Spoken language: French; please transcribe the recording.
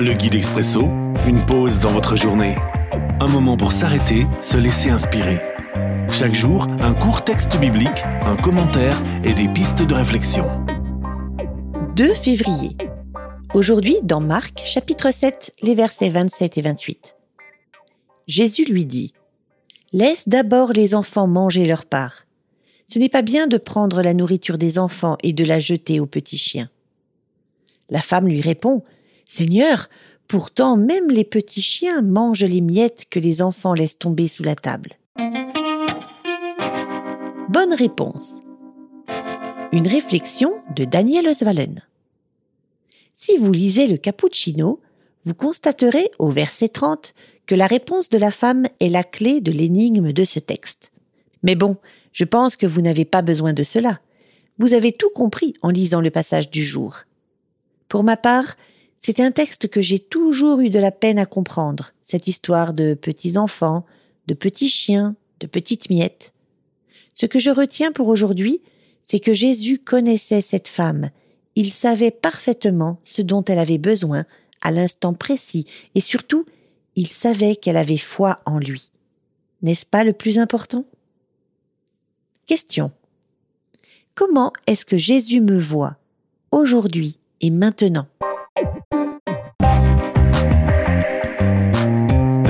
Le guide expresso, une pause dans votre journée. Un moment pour s'arrêter, se laisser inspirer. Chaque jour, un court texte biblique, un commentaire et des pistes de réflexion. 2 février. Aujourd'hui, dans Marc, chapitre 7, les versets 27 et 28. Jésus lui dit Laisse d'abord les enfants manger leur part. Ce n'est pas bien de prendre la nourriture des enfants et de la jeter aux petits chiens. La femme lui répond Seigneur, pourtant même les petits chiens mangent les miettes que les enfants laissent tomber sous la table. Bonne réponse. Une réflexion de Daniel Oswalen. Si vous lisez le Cappuccino, vous constaterez au verset 30 que la réponse de la femme est la clé de l'énigme de ce texte. Mais bon, je pense que vous n'avez pas besoin de cela. Vous avez tout compris en lisant le passage du jour. Pour ma part, c'est un texte que j'ai toujours eu de la peine à comprendre, cette histoire de petits enfants, de petits chiens, de petites miettes. Ce que je retiens pour aujourd'hui, c'est que Jésus connaissait cette femme, il savait parfaitement ce dont elle avait besoin à l'instant précis, et surtout, il savait qu'elle avait foi en lui. N'est-ce pas le plus important? Question. Comment est-ce que Jésus me voit aujourd'hui et maintenant?